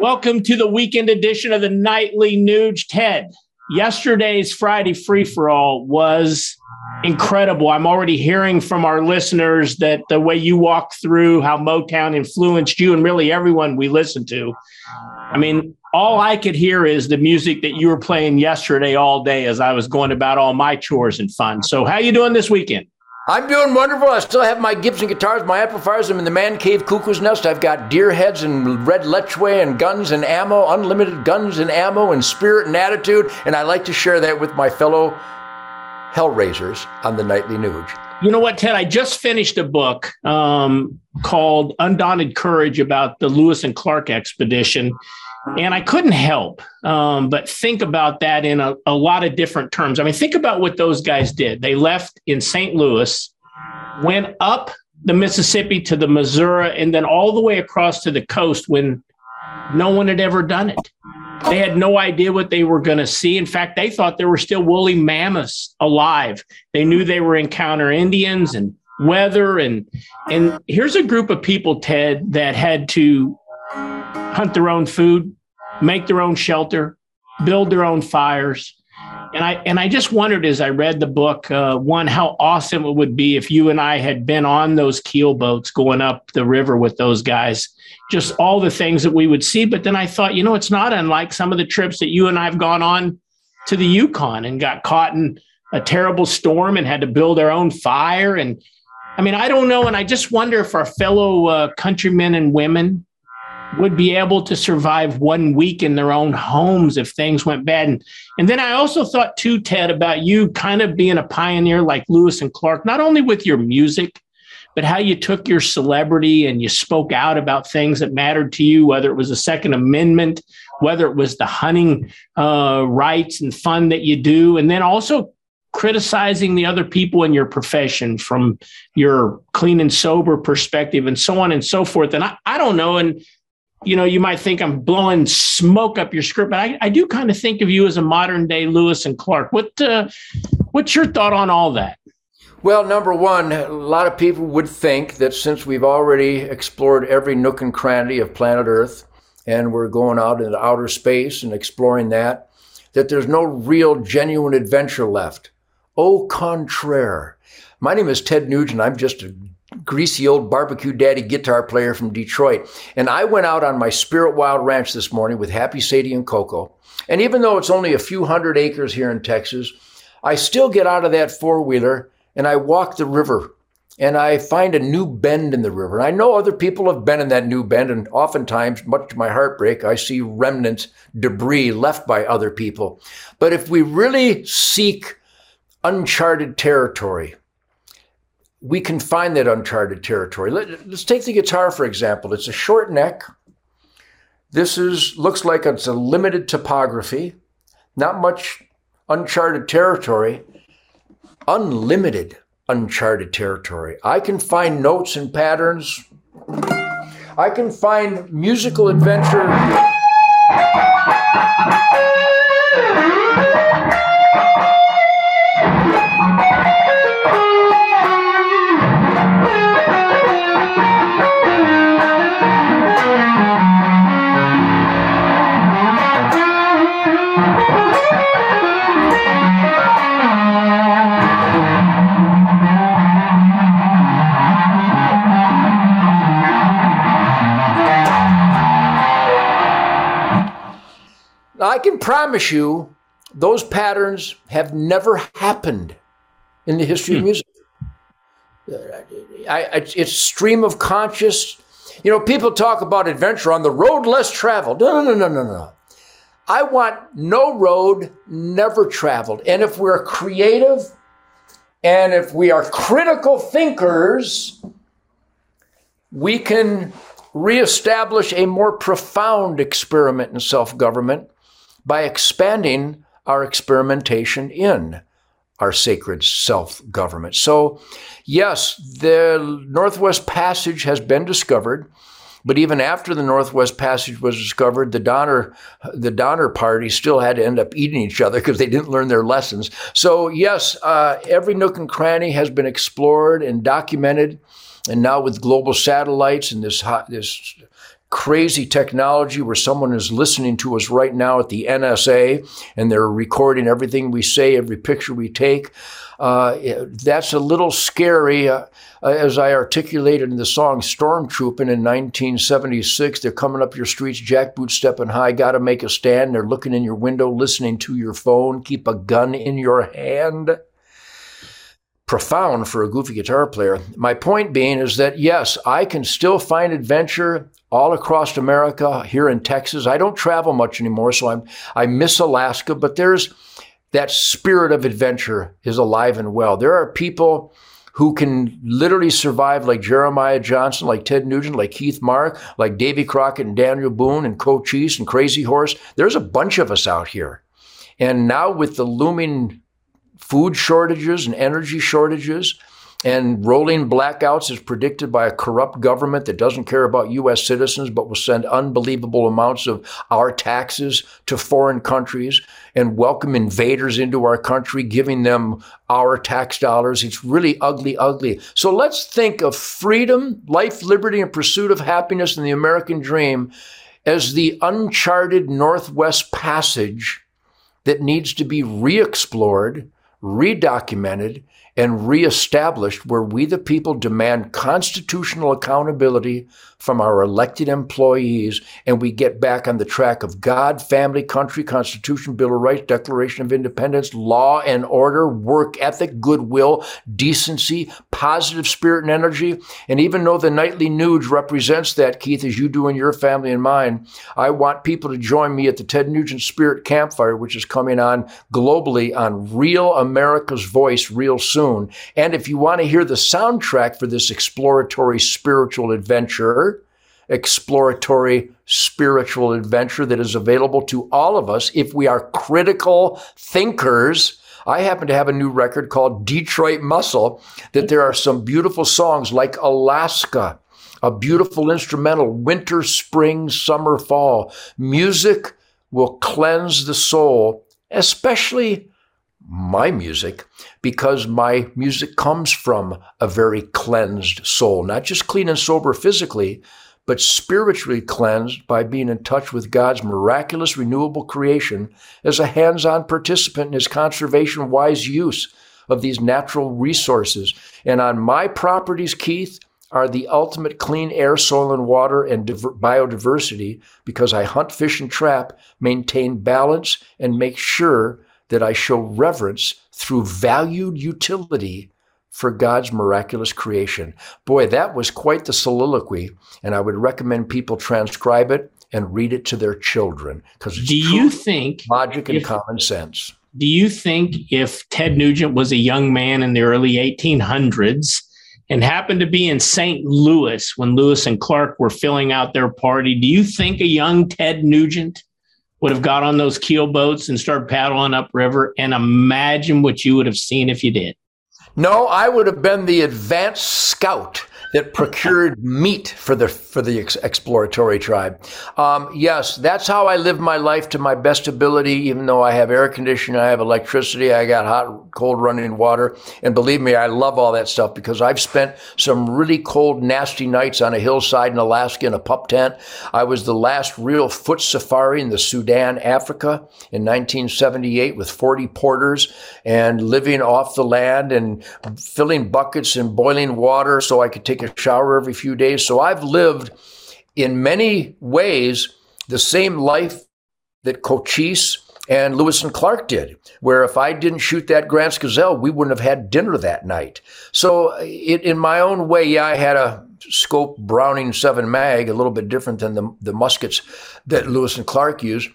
Welcome to the weekend edition of the Nightly Nuge. Ted, yesterday's Friday free for all was incredible. I'm already hearing from our listeners that the way you walk through how Motown influenced you and really everyone we listen to. I mean, all I could hear is the music that you were playing yesterday all day as I was going about all my chores and fun. So, how you doing this weekend? I'm doing wonderful. I still have my Gibson guitars, my amplifiers. I'm in the man cave cuckoo's nest. I've got deer heads and red lechwe and guns and ammo, unlimited guns and ammo and spirit and attitude. And I like to share that with my fellow Hellraisers on the Nightly Nuge. You know what, Ted? I just finished a book um, called Undaunted Courage about the Lewis and Clark expedition. And I couldn't help um, but think about that in a, a lot of different terms. I mean, think about what those guys did. They left in St. Louis, went up the Mississippi to the Missouri, and then all the way across to the coast when no one had ever done it. They had no idea what they were going to see. In fact, they thought there were still woolly mammoths alive. They knew they were encounter Indians and weather and and here's a group of people ted that had to hunt their own food, make their own shelter, build their own fires. And I and I just wondered as I read the book, uh, one how awesome it would be if you and I had been on those keel boats going up the river with those guys. Just all the things that we would see. But then I thought, you know, it's not unlike some of the trips that you and I have gone on to the Yukon and got caught in a terrible storm and had to build our own fire. And I mean, I don't know. And I just wonder if our fellow uh, countrymen and women would be able to survive one week in their own homes if things went bad. And, and then I also thought too, Ted, about you kind of being a pioneer like Lewis and Clark, not only with your music, but how you took your celebrity and you spoke out about things that mattered to you, whether it was the Second Amendment, whether it was the hunting uh, rights and fun that you do, and then also criticizing the other people in your profession from your clean and sober perspective and so on and so forth. And I, I don't know. And you know, you might think I'm blowing smoke up your script, but I, I do kind of think of you as a modern day Lewis and Clark. What uh, what's your thought on all that? Well, number one, a lot of people would think that since we've already explored every nook and cranny of planet Earth, and we're going out into outer space and exploring that, that there's no real genuine adventure left. Au contraire. My name is Ted Nugent. I'm just a greasy old barbecue daddy guitar player from Detroit. And I went out on my Spirit Wild Ranch this morning with Happy Sadie and Coco. And even though it's only a few hundred acres here in Texas, I still get out of that four wheeler and I walk the river and I find a new bend in the river. And I know other people have been in that new bend, and oftentimes, much to my heartbreak, I see remnants, debris left by other people. But if we really seek uncharted territory, we can find that uncharted territory. Let, us take the guitar for example. It's a short neck. This is looks like it's a limited topography, not much uncharted territory, unlimited uncharted territory. I can find notes and patterns. I can find musical adventure. I can promise you those patterns have never happened in the history of hmm. music. I, I, it's stream of conscious. You know, people talk about adventure on the road less traveled. No, no, no, no, no, no. I want no road never traveled. And if we're creative and if we are critical thinkers, we can reestablish a more profound experiment in self government by expanding our experimentation in our sacred self government. So, yes, the Northwest Passage has been discovered. But even after the Northwest Passage was discovered, the Donner, the Donner Party still had to end up eating each other because they didn't learn their lessons. So yes, uh, every nook and cranny has been explored and documented, and now with global satellites and this hot, this crazy technology where someone is listening to us right now at the NSA and they're recording everything we say, every picture we take. Uh, that's a little scary. Uh, as I articulated in the song "Storm Stormtrooping in 1976, they're coming up your streets, jackboot stepping high, got to make a stand. They're looking in your window, listening to your phone, keep a gun in your hand profound for a goofy guitar player. My point being is that yes, I can still find adventure all across America, here in Texas. I don't travel much anymore, so I'm I miss Alaska, but there's that spirit of adventure is alive and well. There are people who can literally survive like Jeremiah Johnson, like Ted Nugent, like Keith Mark, like Davy Crockett and Daniel Boone and Cochise and Crazy Horse. There's a bunch of us out here. And now with the looming food shortages and energy shortages, and rolling blackouts is predicted by a corrupt government that doesn't care about U.S. citizens but will send unbelievable amounts of our taxes to foreign countries and welcome invaders into our country, giving them our tax dollars. It's really ugly, ugly. So let's think of freedom, life, liberty, and pursuit of happiness in the American dream as the uncharted Northwest Passage that needs to be re explored, redocumented, and reestablished where we, the people, demand constitutional accountability from our elected employees and we get back on the track of God, family, country, Constitution, Bill of Rights, Declaration of Independence, law and order, work ethic, goodwill, decency, positive spirit and energy. And even though the Nightly Nuge represents that, Keith, as you do in your family and mine, I want people to join me at the Ted Nugent Spirit Campfire, which is coming on globally on Real America's Voice real soon. And if you want to hear the soundtrack for this exploratory spiritual adventure, exploratory spiritual adventure that is available to all of us if we are critical thinkers. I happen to have a new record called Detroit Muscle that there are some beautiful songs like Alaska, a beautiful instrumental, winter, spring, summer, fall. Music will cleanse the soul, especially my music, because my music comes from a very cleansed soul, not just clean and sober physically, but spiritually cleansed by being in touch with God's miraculous renewable creation as a hands on participant in his conservation wise use of these natural resources. And on my properties, Keith, are the ultimate clean air, soil, and water and biodiversity because I hunt, fish, and trap, maintain balance, and make sure that I show reverence through valued utility for God's miraculous creation. Boy, that was quite the soliloquy, and I would recommend people transcribe it and read it to their children because do you think logic and if, common sense? Do you think if Ted Nugent was a young man in the early 1800s and happened to be in St. Louis when Lewis and Clark were filling out their party, do you think a young Ted Nugent would have got on those keel boats and started paddling upriver and imagine what you would have seen if you did? No, I would have been the advanced scout that procured meat for the for the ex- exploratory tribe. Um, yes, that's how I live my life to my best ability. Even though I have air conditioning, I have electricity, I got hot, cold running water, and believe me, I love all that stuff because I've spent some really cold, nasty nights on a hillside in Alaska in a pup tent. I was the last real foot safari in the Sudan, Africa, in 1978 with 40 porters and living off the land and filling buckets and boiling water so I could take take a shower every few days. So I've lived in many ways the same life that Cochise and Lewis and Clark did, where if I didn't shoot that Grant's Gazelle, we wouldn't have had dinner that night. So, uh, it, in my own way, yeah, I had a scope Browning 7 mag, a little bit different than the, the muskets that Lewis and Clark used.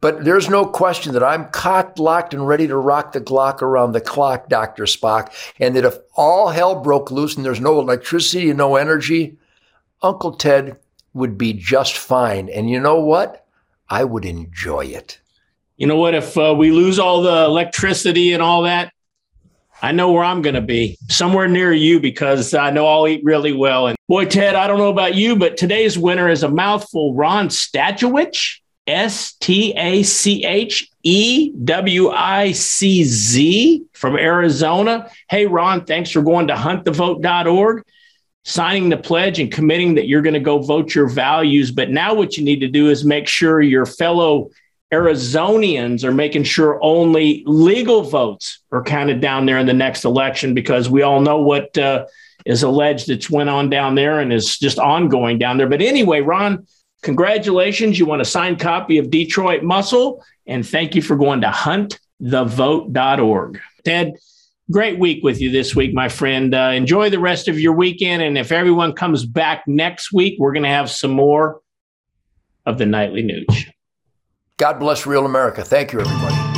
But there's no question that I'm cocked, locked, and ready to rock the Glock around the clock, Dr. Spock. And that if all hell broke loose and there's no electricity and no energy, Uncle Ted would be just fine. And you know what? I would enjoy it. You know what? If uh, we lose all the electricity and all that, I know where I'm going to be somewhere near you because I know I'll eat really well. And boy, Ted, I don't know about you, but today's winner is a mouthful. Ron Stachowicz S T A C H E W I C Z from Arizona. Hey, Ron, thanks for going to huntthevote.org. signing the pledge and committing that you're going to go vote your values. But now what you need to do is make sure your fellow Arizonians are making sure only legal votes are counted down there in the next election because we all know what uh, is alleged that's went on down there and is just ongoing down there. But anyway, Ron, congratulations. You want a signed copy of Detroit Muscle. And thank you for going to huntthevote.org. Ted, great week with you this week, my friend. Uh, enjoy the rest of your weekend. And if everyone comes back next week, we're going to have some more of the Nightly Nuge. God bless real America. Thank you, everybody.